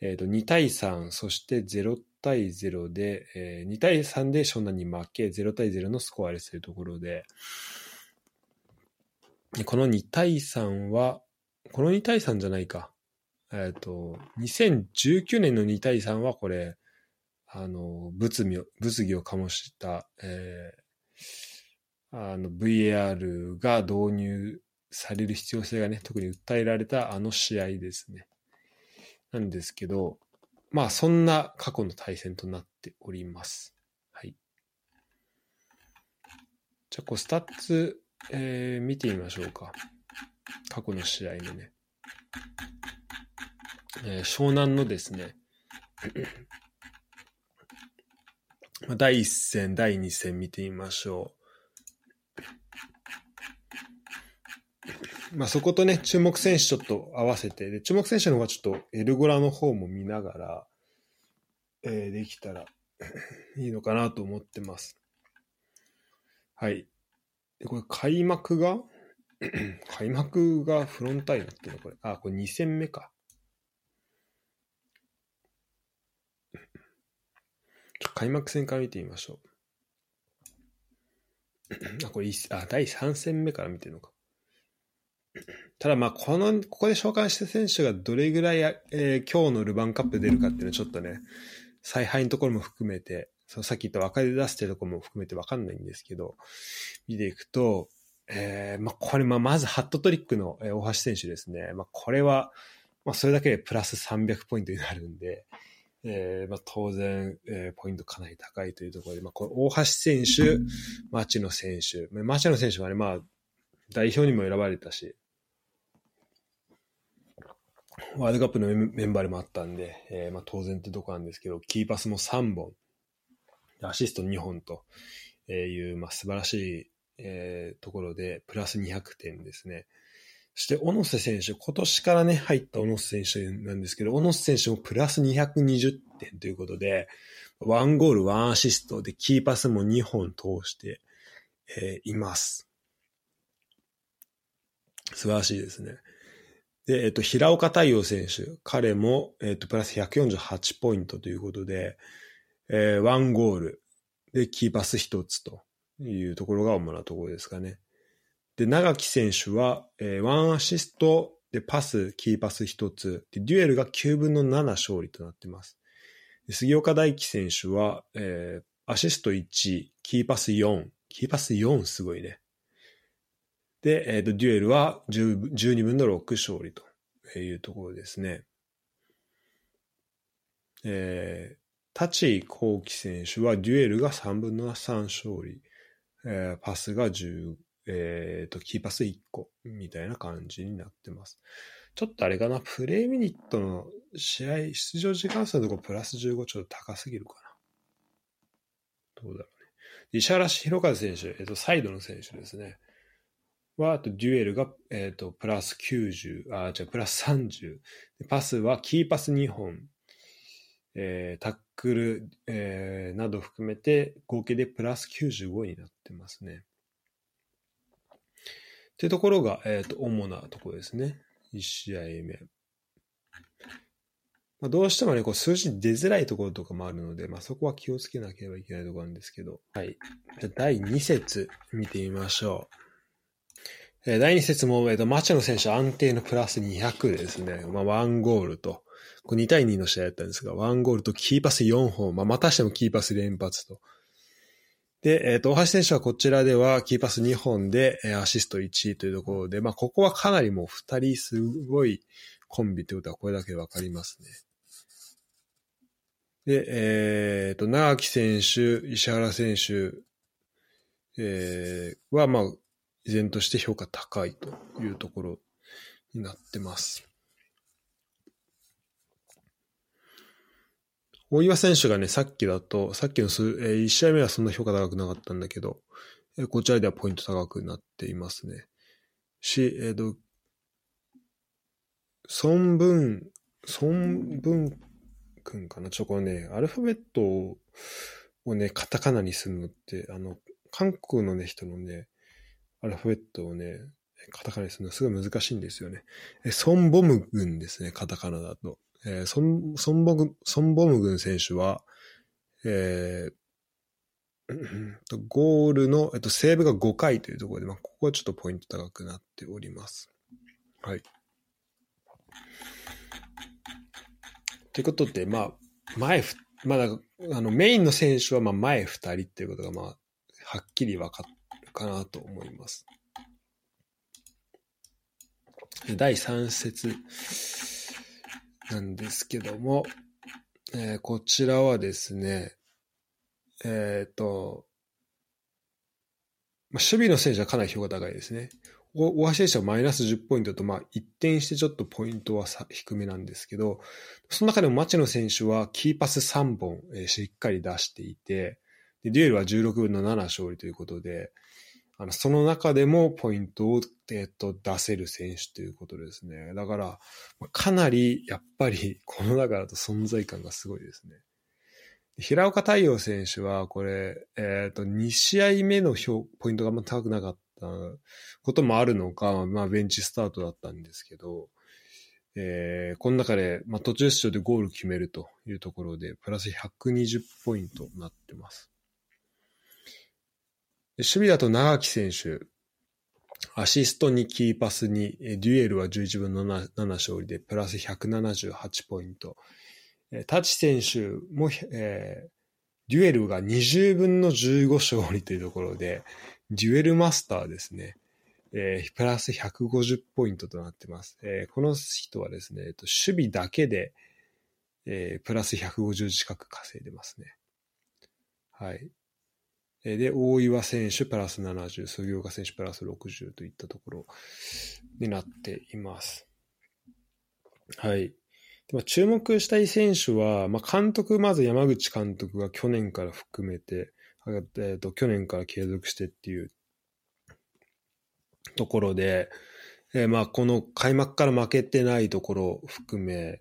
えっ、と、2対3、そして0対0で、えー、2対3で湘南に負け、0対0のスコアレスというところで、この2対3は、この2対3じゃないか。えっ、ー、と、2019年の2対3はこれ、あの、物議を、物議を醸した、えー、あの、VAR が導入される必要性がね、特に訴えられたあの試合ですね。なんですけど、まあ、そんな過去の対戦となっております。はい。じゃあ、こう、スタッツ、えー、見てみましょうか。過去の試合のね。えー、湘南のですね、第1戦、第2戦見てみましょう。まあ、そことね、注目選手ちょっと合わせて、で注目選手の方がちょっとエルゴラの方も見ながら、えー、できたら いいのかなと思ってます。はい。で、これ開幕が 開幕がフロンタイナっていうのこれ。あ、これ2戦目か。開幕戦から見てみましょう。あ、これあ、第3戦目から見てるのか。ただまあ、この、ここで紹介した選手がどれぐらい、えー、今日のルヴァンカップ出るかっていうのはちょっとね、采配のところも含めて、そのさっき言った若手出してるところも含めてわかんないんですけど、見ていくと、えー、まあ、これ、まあ、まずハットトリックの、え、大橋選手ですね。まあ、これは、まあ、それだけでプラス300ポイントになるんで、えーまあ、当然、えー、ポイントかなり高いというところで、まあ、これ大橋選手、町野選手、町野選手はね、まあ、代表にも選ばれたし、ワールドカップのメンバーでもあったんで、えーまあ、当然ってとこなんですけど、キーパスも3本、アシスト2本という、まあ、素晴らしい、えー、ところで、プラス200点ですね。そして、小野瀬選手、今年からね、入った小野瀬選手なんですけど、小野瀬選手もプラス220点ということで、ワンゴール、ワンアシストで、キーパスも2本通して、えー、います。素晴らしいですね。で、えっと、平岡太陽選手、彼も、えっと、プラス148ポイントということで、えー、ワンゴールでキーパス一つというところが主なところですかね。で、長木選手は、えー、ワンアシストでパス、キーパス一つ、で、デュエルが9分の7勝利となっています。杉岡大輝選手は、えー、アシスト1、キーパス4、キーパス4すごいね。で、えっ、ー、と、デュエルは12分の6勝利というところですね。えー、立井幸喜選手はデュエルが3分の3勝利、えー、パスが10、えっ、ー、と、キーパス1個みたいな感じになってます。ちょっとあれかな、プレイミニットの試合、出場時間数のとこプラス15ちょっと高すぎるかな。どうだろうね。石原弘和選手、えっ、と、サイドの選手ですね。は、あとデュエルが、えっ、ー、と、プラス90、あ、じゃプラス30。パスはキーパス2本、えー、タックル、えー、など含めて合計でプラス95になってますね。っていうところが、えっ、ー、と、主なところですね。1試合目。まあ、どうしてもね、こう数字出づらいところとかもあるので、まあ、そこは気をつけなければいけないところなんですけど。はい。じゃ第2節見てみましょう。え第2節も、えっ、と、町野選手安定のプラス200ですね。まあ、ワンゴールと、これ2対2の試合だったんですが、ワンゴールとキーパス4本、まあ、またしてもキーパス連発と。で、えっ、と、大橋選手はこちらではキーパス2本で、えアシスト1位というところで、まあ、ここはかなりもう2人すごいコンビということはこれだけわかりますね。で、えっ、と、長木選手、石原選手、えー、は、まあ、依然として評価高いというところになってます。大岩選手がね、さっきだと、さっきの数、えー、1試合目はそんな評価高くなかったんだけど、えー、こちらではポイント高くなっていますね。し、えっ、ー、と、孫文、孫文君かな？ちょ、これね、アルファベットをね、カタカナにするのって、あの、韓国のね、人のね、アルファベットをね、カタカナにするのすごい難しいんですよね。え、ソンボム軍ですね、カタカナだと。えー、ソン、ソンボム、ソンボム軍選手は、えー、ゴールの、えっと、セーブが5回というところで、まあ、ここはちょっとポイント高くなっております。はい。ということで、まあ、前ふ、まだ、あの、メインの選手は、まあ、前2人っていうことが、まあ、はっきり分かっかなと思います。第3節なんですけども、えー、こちらはですね、えっ、ー、と、まあ、守備の選手はかなり評価高いですね。大橋選手はマイナス10ポイントと、まあ、一転してちょっとポイントは低めなんですけど、その中でも町野選手はキーパス3本、えー、しっかり出していて、でデュエルは16分の7勝利ということで、あの、その中でもポイントを、えっと、出せる選手ということですね。だから、かなり、やっぱり、この中だと存在感がすごいですね。平岡太陽選手は、これ、えっ、ー、と、2試合目のポイントがあんま高くなかったこともあるのか、まあ、ベンチスタートだったんですけど、えー、この中で、まあ、途中出場でゴール決めるというところで、プラス120ポイントになってます。守備だと長木選手、アシストにキーパスに、デュエルは11分の 7, 7勝利で、プラス178ポイント。タチ選手も、えー、デュエルが20分の15勝利というところで、デュエルマスターですね。えー、プラス150ポイントとなっています。えー、この人はですね、えっと、守備だけで、えー、プラス150近く稼いでますね。はい。えー、で、大岩選手プラス70、杉岡選手プラス60といったところになっています。はい。で注目したい選手は、まあ、監督、まず山口監督が去年から含めて、えーと去年から継続してっていうところで、えー、まあこの開幕から負けてないところを含め、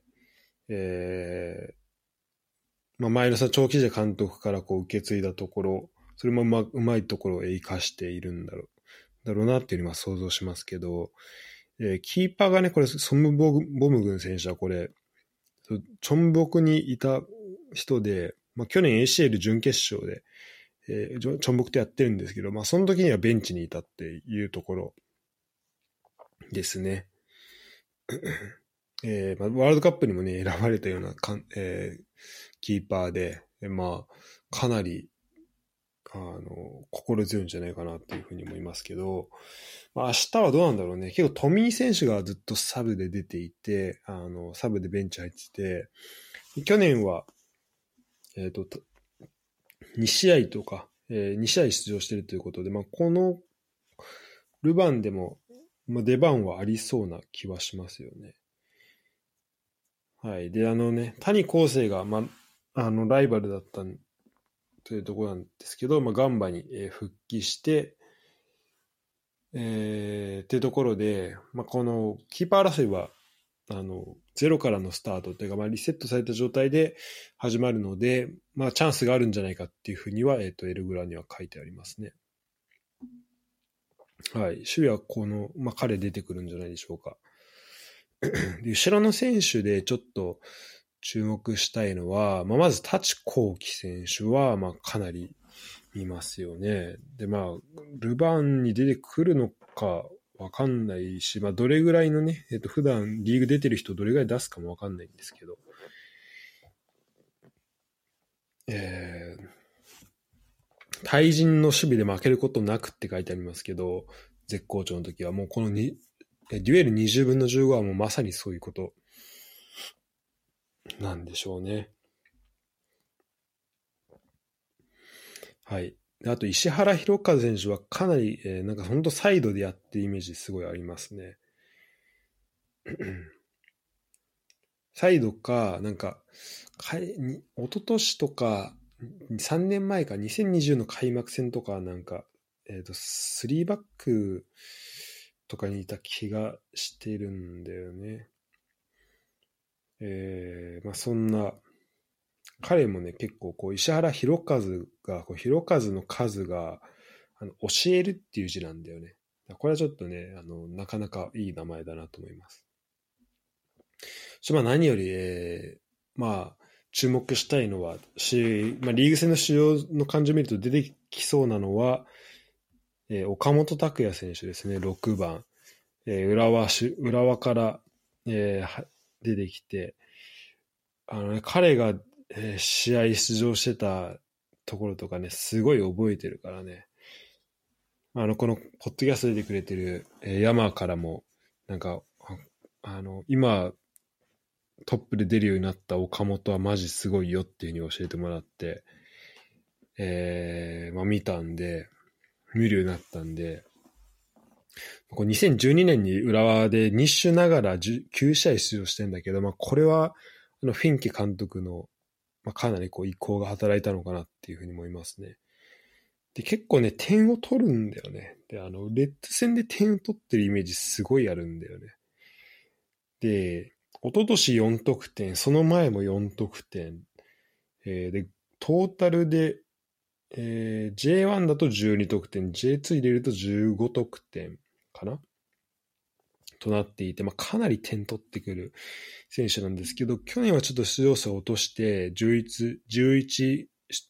えー、まあ、前のさ長期時監督からこう受け継いだところ、それもうまうまいところを生かしているんだろうだろうなっていうのは想像しますけど、えー、キーパーがね、これ、ソムボム軍選手はこれ、チョンボクにいた人で、まあ、去年 ACL 準決勝で、えー、チョンボクとやってるんですけど、まあ、その時にはベンチにいたっていうところですね。えーまあ、ワールドカップにもね、選ばれたようなかん、えー、キーパーで、まあ、かなり、あの、心強いんじゃないかなっていうふうに思いますけど、まあ、明日はどうなんだろうね。結構、トミー選手がずっとサブで出ていて、あの、サブでベンチ入ってて、去年は、えっ、ー、と、2試合とか、えー、2試合出場してるということで、まあ、この、ルヴァンでもまあ、出番はありそうな気はしますよね。はい。で、あのね、谷康生が、まあ、あの、ライバルだったというところなんですけど、まあ、ガンバに、復帰して、えー、っていうところで、まあ、このキーパー争いは、あの、ゼロからのスタートというか、まあ、リセットされた状態で始まるので、まあ、チャンスがあるんじゃないかっていうふうには、えっ、ー、と、エルグラには書いてありますね。はい。守備はこの、まあ、彼出てくるんじゃないでしょうか。で後ろの選手でちょっと注目したいのは、まあ、まず、タチコウキ選手は、まあ、かなりいますよね。で、まあ、ルヴァンに出てくるのかわかんないし、まあ、どれぐらいのね、えっと、普段リーグ出てる人どれぐらい出すかもわかんないんですけど、えー、対人の守備で負けることなくって書いてありますけど、絶好調の時はもうこのにデュエル20分の15はもうまさにそういうことなんでしょうね。はい。あと、石原弘和選手はかなり、えー、なんか本当サイドでやってるイメージすごいありますね。サイドか、なんか、かえ、に、一昨年とか、3年前か、2020の開幕戦とかなんか、えっ、ー、と、3バックとかにいた気がしてるんだよね。えー、まあそんな、彼もね、結構こう、石原弘和が、こう、弘和の数が、あの、教えるっていう字なんだよね。これはちょっとね、あの、なかなかいい名前だなと思います。まあ何より、えー、まあ、注目したいのは、し、まあ、リーグ戦の主要の感じを見ると出てきそうなのは、えー、岡本拓也選手ですね、6番。えー、浦和、浦和から、えー、出てきて、あのね、彼が、えー、試合出場してたところとかね、すごい覚えてるからね。あの、この、ポッドキャスト出てくれてる、えー、山からも、なんか、あの、今、トップで出るようになった岡本はマジすごいよっていうふうに教えてもらって、えー、まあ見たんで、見るようになったんで、こう2012年に浦和で日種ながら9試合出場してんだけど、まあこれは、あの、フィンケ監督の、まあ、かなりこう意向が働いたのかなっていうふうに思いますね。で、結構ね、点を取るんだよね。で、あの、レッド戦で点を取ってるイメージすごいあるんだよね。で、一昨年4得点、その前も4得点。えー、で、トータルで、えー、J1 だと12得点、J2 入れると15得点かな？となっていて、まあ、かなり点取ってくる選手なんですけど、去年はちょっと出場数を落として11、11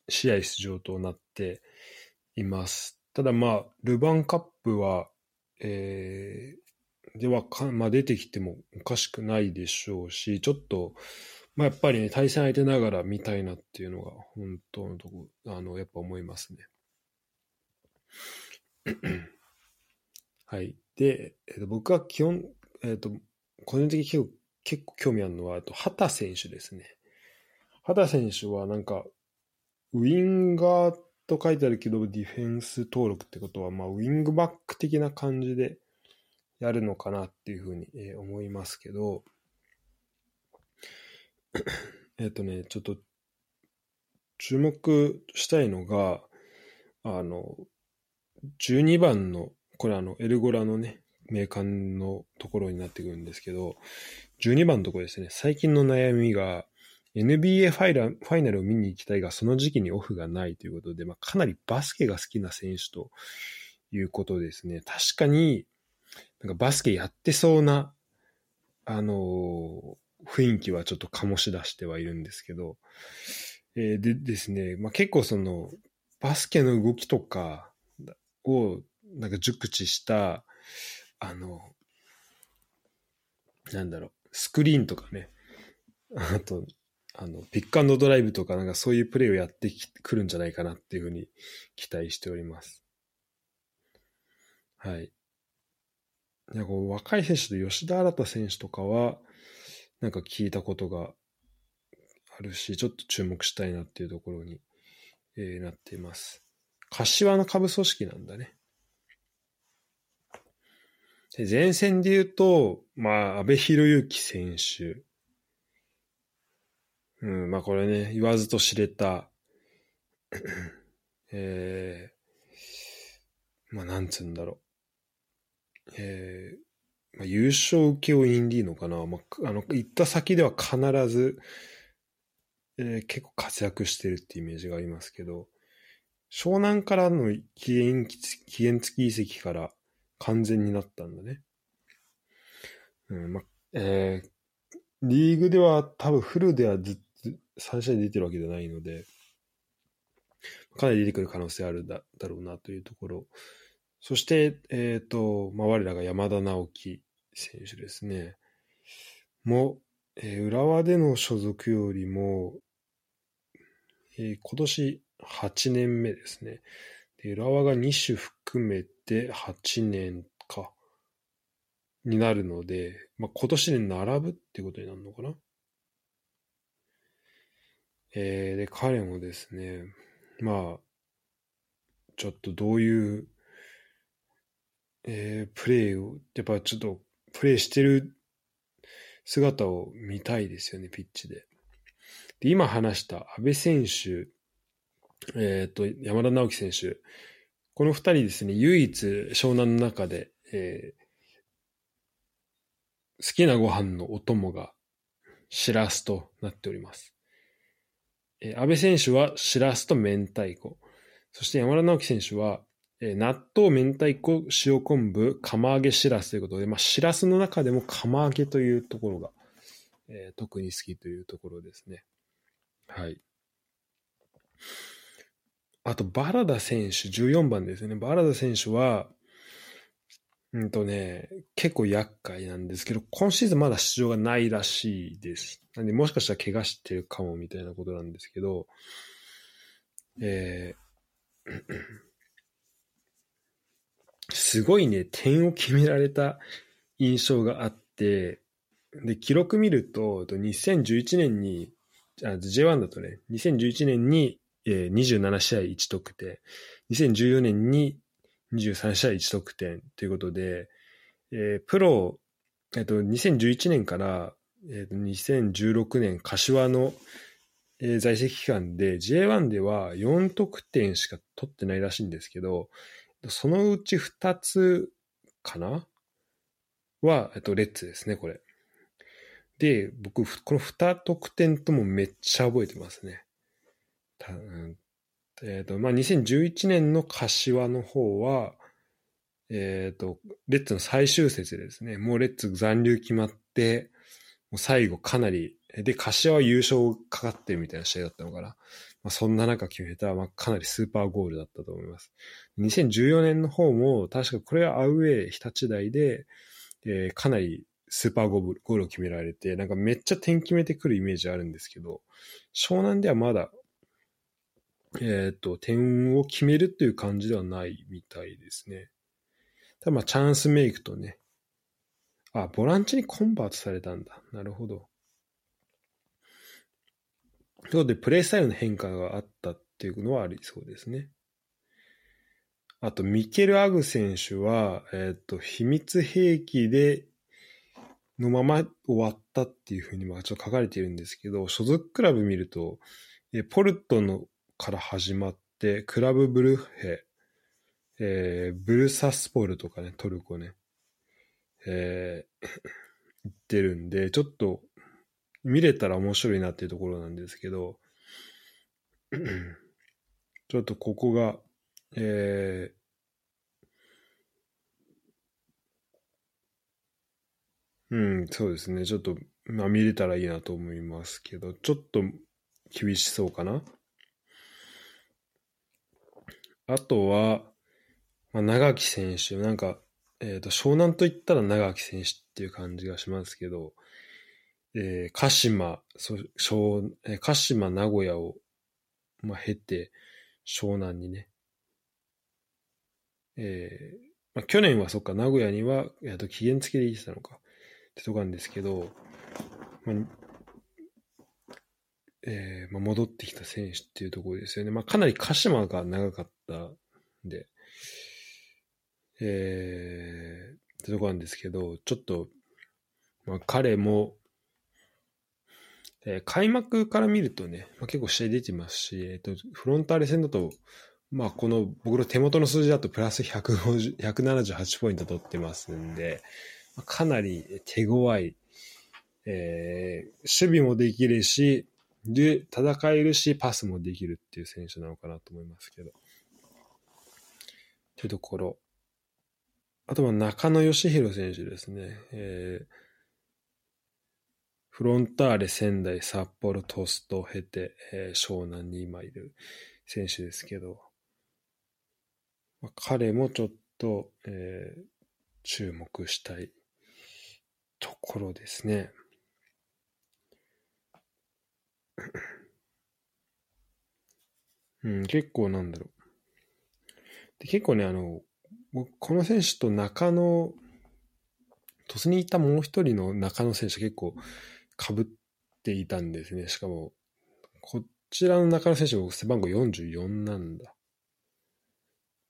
試合出場となっています。ただまあ、ルヴァンカップは、えー、ではか、まあ、出てきてもおかしくないでしょうし、ちょっと、まあ、やっぱりね、対戦相手ながら見たいなっていうのが、本当のとこ、あの、やっぱ思いますね。はい。で、えー、と僕は基本、えっ、ー、と、個人的に結構結構興味あるのは、あと、畑選手ですね。畑選手はなんか、ウィンガーと書いてあるけど、ディフェンス登録ってことは、まあ、ウィングバック的な感じでやるのかなっていうふうに、えー、思いますけど、えっとね、ちょっと、注目したいのが、あの、12番の、これあの、エルゴラのね、名鑑のところになってくるんですけど、12番のところですね、最近の悩みが、NBA ファイラファイナルを見に行きたいが、その時期にオフがないということで、まあ、かなりバスケが好きな選手ということですね。確かに、なんかバスケやってそうな、あのー、雰囲気はちょっと醸し出してはいるんですけど、えー、でですね、まあ、結構その、バスケの動きとかを、なんか熟知した、あの、なんだろう、スクリーンとかね、あと、あの、ピックアンドドライブとかなんかそういうプレーをやってくるんじゃないかなっていうふうに期待しております。はい。いや、こう若い選手で吉田新選手とかは、なんか聞いたことがあるし、ちょっと注目したいなっていうところに、えー、なっています。柏の下部組織なんだね。で前線で言うと、まあ、安倍博之選手。うん、まあこれね、言わずと知れた、えー、まあなんつうんだろう。えー、まあ、優勝請負インディーのかな。まあ、あの、行った先では必ず、えー、結構活躍してるってイメージがありますけど、湘南からの期限期限付き移籍から完全になったんだね。うん、ま、えー、リーグでは多分フルではずっと3試合出てるわけじゃないので、かなり出てくる可能性あるだだろうなというところ。そして、えっ、ー、と、まあ、我らが山田直樹選手ですね。も、えー、浦和での所属よりも、えー、今年8年目ですね。浦和が2種含めて8年か、になるので、まあ、今年で並ぶってことになるのかな。えー、で、彼もですね、まあ、ちょっとどういう、えー、プレーを、やっぱちょっとプレーしてる姿を見たいですよね、ピッチで。で、今話した安倍選手、えっ、ー、と、山田直樹選手、この二人ですね、唯一湘南の中で、えー、好きなご飯のお供がしらすとなっております。えー、安倍選手はしらすと明太子。そして山田直樹選手は、えー、納豆、明太子、塩昆布、釜揚げしらすということで、まあ、しらすの中でも釜揚げというところが、えー、特に好きというところですね。はい。あと、バラダ選手、14番ですね。バラダ選手は、うんとね、結構厄介なんですけど、今シーズンまだ出場がないらしいです。なんで、もしかしたら怪我してるかもみたいなことなんですけど、えー、すごいね、点を決められた印象があって、で、記録見ると、2011年に、J1 だとね、2011年にえー、27試合1得点、2014年に23試合1得点ということで、えー、プロ、えっ、ー、と、2011年から、えー、と2016年柏の、えー、在籍期間で J1 では4得点しか取ってないらしいんですけど、そのうち2つかな？は、えっと、レッツですね、これ。で、僕、この2得点ともめっちゃ覚えてますね。たえっ、ー、と、まあ、2011年の柏の方は、えっ、と、レッツの最終節ですね。もうレッツ残留決まって、もう最後かなり、で、柏は優勝かかってるみたいな試合だったのかな。まあ、そんな中決めた、まあ、かなりスーパーゴールだったと思います。2014年の方も、確かこれはアウェイ日立大で、えー、かなりスーパーゴールを決められて、なんかめっちゃ点決めてくるイメージあるんですけど、湘南ではまだ、えっ、ー、と、点を決めるっていう感じではないみたいですね。ただまあチャンスメイクとね、あ、ボランチにコンバートされたんだ。なるほど。ということで、プレイスタイルの変化があったっていうのはありそうですね。あと、ミケル・アグ選手は、えっ、ー、と、秘密兵器で、のまま終わったっていうふうに、まあ、ちょっと書かれているんですけど、所属クラブ見ると、えポルトのから始まって、クラブブルッヘ、えー、ブルサスポルとかね、トルコね、えー、言ってるんで、ちょっと見れたら面白いなっていうところなんですけど、ちょっとここが、えー、うん、そうですね。ちょっと、まあ見れたらいいなと思いますけど、ちょっと厳しそうかな。あとは、まあ、長木選手、なんか、えっ、ー、と、湘南と言ったら長木選手っていう感じがしますけど、えー、鹿島、そ湘えー、鹿島、名古屋を、まあ、経て、湘南にね、えー、まあ、去年はそっか、名古屋には、えっと、期限付きで行ってたのか、ってとこなんですけど、まあ、えー、まあ、戻ってきた選手っていうところですよね。まあ、かなり鹿島が長かったんで、えー、ってとこなんですけど、ちょっと、まあ、彼も、えー、開幕から見るとね、まあ、結構試合出てますし、えっ、と、フロンターレ戦だと、まあ、この僕の手元の数字だとプラス178ポイント取ってますんで、かなり手強い、えー、守備もできるし、で、戦えるし、パスもできるっていう選手なのかなと思いますけど。というところ。あとは中野義弘選手ですね。えー、フロンターレ仙台、札幌、トストを経て、えー、湘南に今いる選手ですけど、まあ、彼もちょっと、えー、注目したいところですね。うん、結構なんだろう。で結構ね、あの、この選手と中野、鳥栖にいたもう一人の中野選手結構被っていたんですね。しかも、こちらの中野選手が背番号44なんだ。っ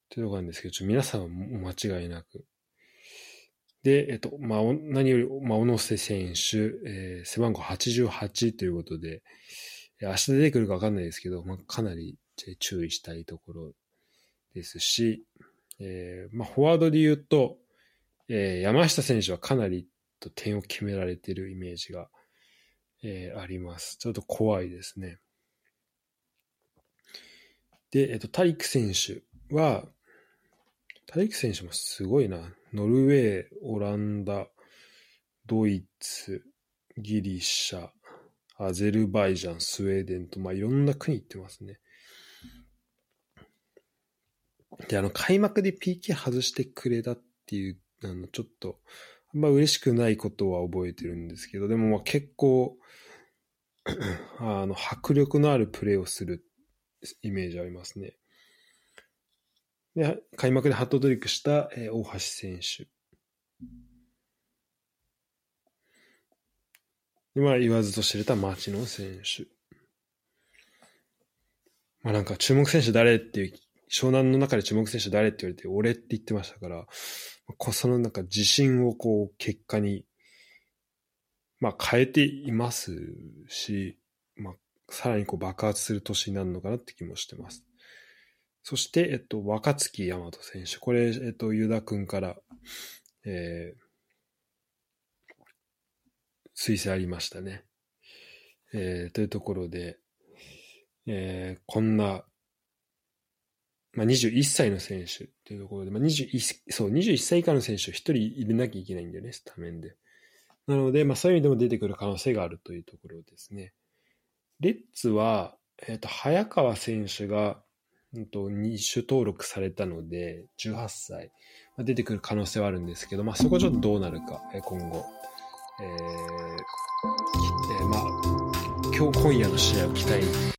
ていうとこなんですけど、ちょ皆さんは間違いなく。で、えっと、まあ、何より、まあ、小野瀬選手、えー、背番号88ということで、明日出てくるかわかんないですけど、まあ、かなり注意したいところですし、えー、まあ、フォワードで言うと、えー、山下選手はかなりと点を決められているイメージが、えー、あります。ちょっと怖いですね。で、えっと、タイク選手は、タイク選手もすごいな。ノルウェー、オランダ、ドイツ、ギリシャ、アゼルバイジャン、スウェーデンと、まあ、いろんな国行ってますね。で、あの、開幕で PK 外してくれたっていう、あの、ちょっと、あんま嬉しくないことは覚えてるんですけど、でもまあ結構、あの、迫力のあるプレーをするイメージありますね。で、開幕でハットトリックした、えー、大橋選手。で、まあ言わずと知れた町野選手。まあなんか注目選手誰っていう湘南の中で注目選手誰って言われて、俺って言ってましたから、そのなんか自信をこう結果に、まあ変えていますし、まあさらにこう爆発する年になるのかなって気もしてます。そして、えっと、若月大和選手。これ、えっと、ユダ君から、えー、推薦ありましたね。えー、というところで、えー、こんなまあ、21歳の選手っていうところで、まあ、21, そう21歳以下の選手を1人入れなきゃいけないんだよね、スタメンで。なので、まあ、そういう意味でも出てくる可能性があるというところですね。レッツは、えっ、ー、と、早川選手が、うんと、2種登録されたので、18歳、まあ、出てくる可能性はあるんですけど、まあ、そこちょっとどうなるか、え、今後。えー、えー、まあ、今日、今夜の試合を期待